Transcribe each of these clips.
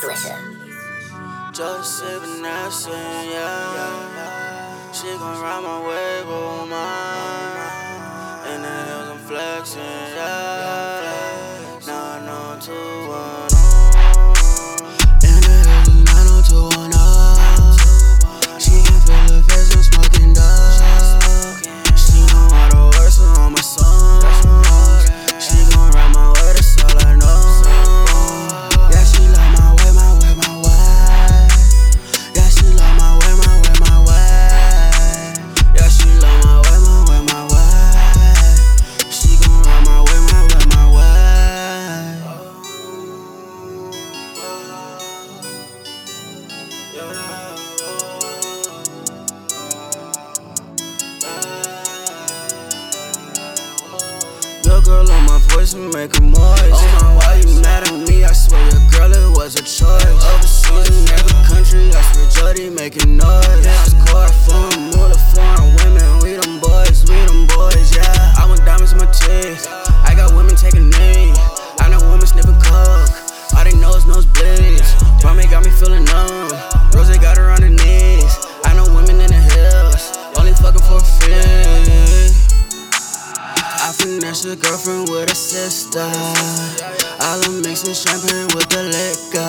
Swisha. Joseph Nelson, yeah. She gon' ride my wave on mine. In the hills, I'm flexing, girl on my voice and make her moist. Oh my, why you mad at me? I swear girlfriend with a sister. I love mixing champagne with the liquor.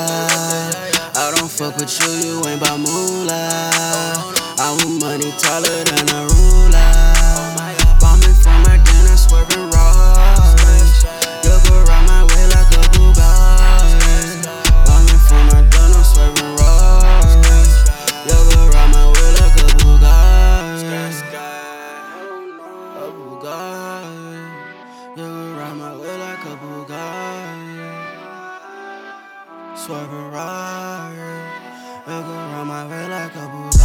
I don't fuck with you, you ain't by moolah. I want money taller than a ruler. Swerving right. Go ride my way like a Bugatti.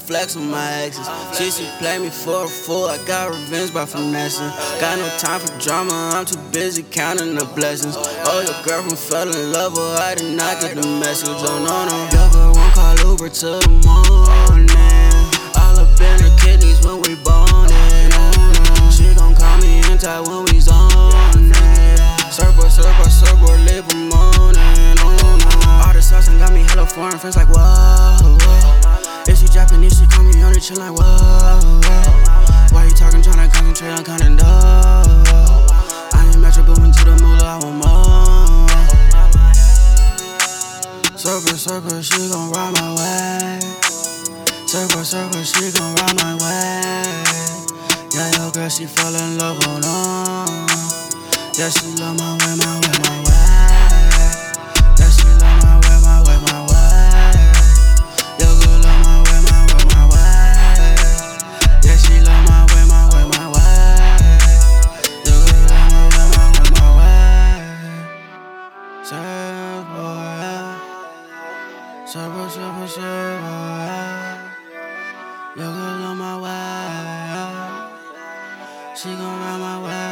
Flex on my exes. She to play me for a fool. I got revenge by finessing. Got no time for drama. I'm too busy counting the blessings. Oh, your girlfriend fell in love, but I did not get the message. Oh no no. Girl won't call Uber till the morning. All up in her kidneys when we boning. Oh, she gon' call me tight when we zoning. Surfboard, surfboard, leave 'em moaning. Oh. All the sauce and got me hella foreign friends like whoa. Chill like whoa. Why you talking, tryna concentrate on counting dough? I ain't Metro Boomin to the moolah, I want more. Surfer, surfer, she gon' ride my way. Surfer, surfer, she gon' ride my way. Yeah, yo, girl, she fell in love, hold on. Yeah, she love my way, my way, my way. Surf boy, yeah. Surf boy, surf surf boy, yeah. Yo, girl, on my way. She gon' ride my way.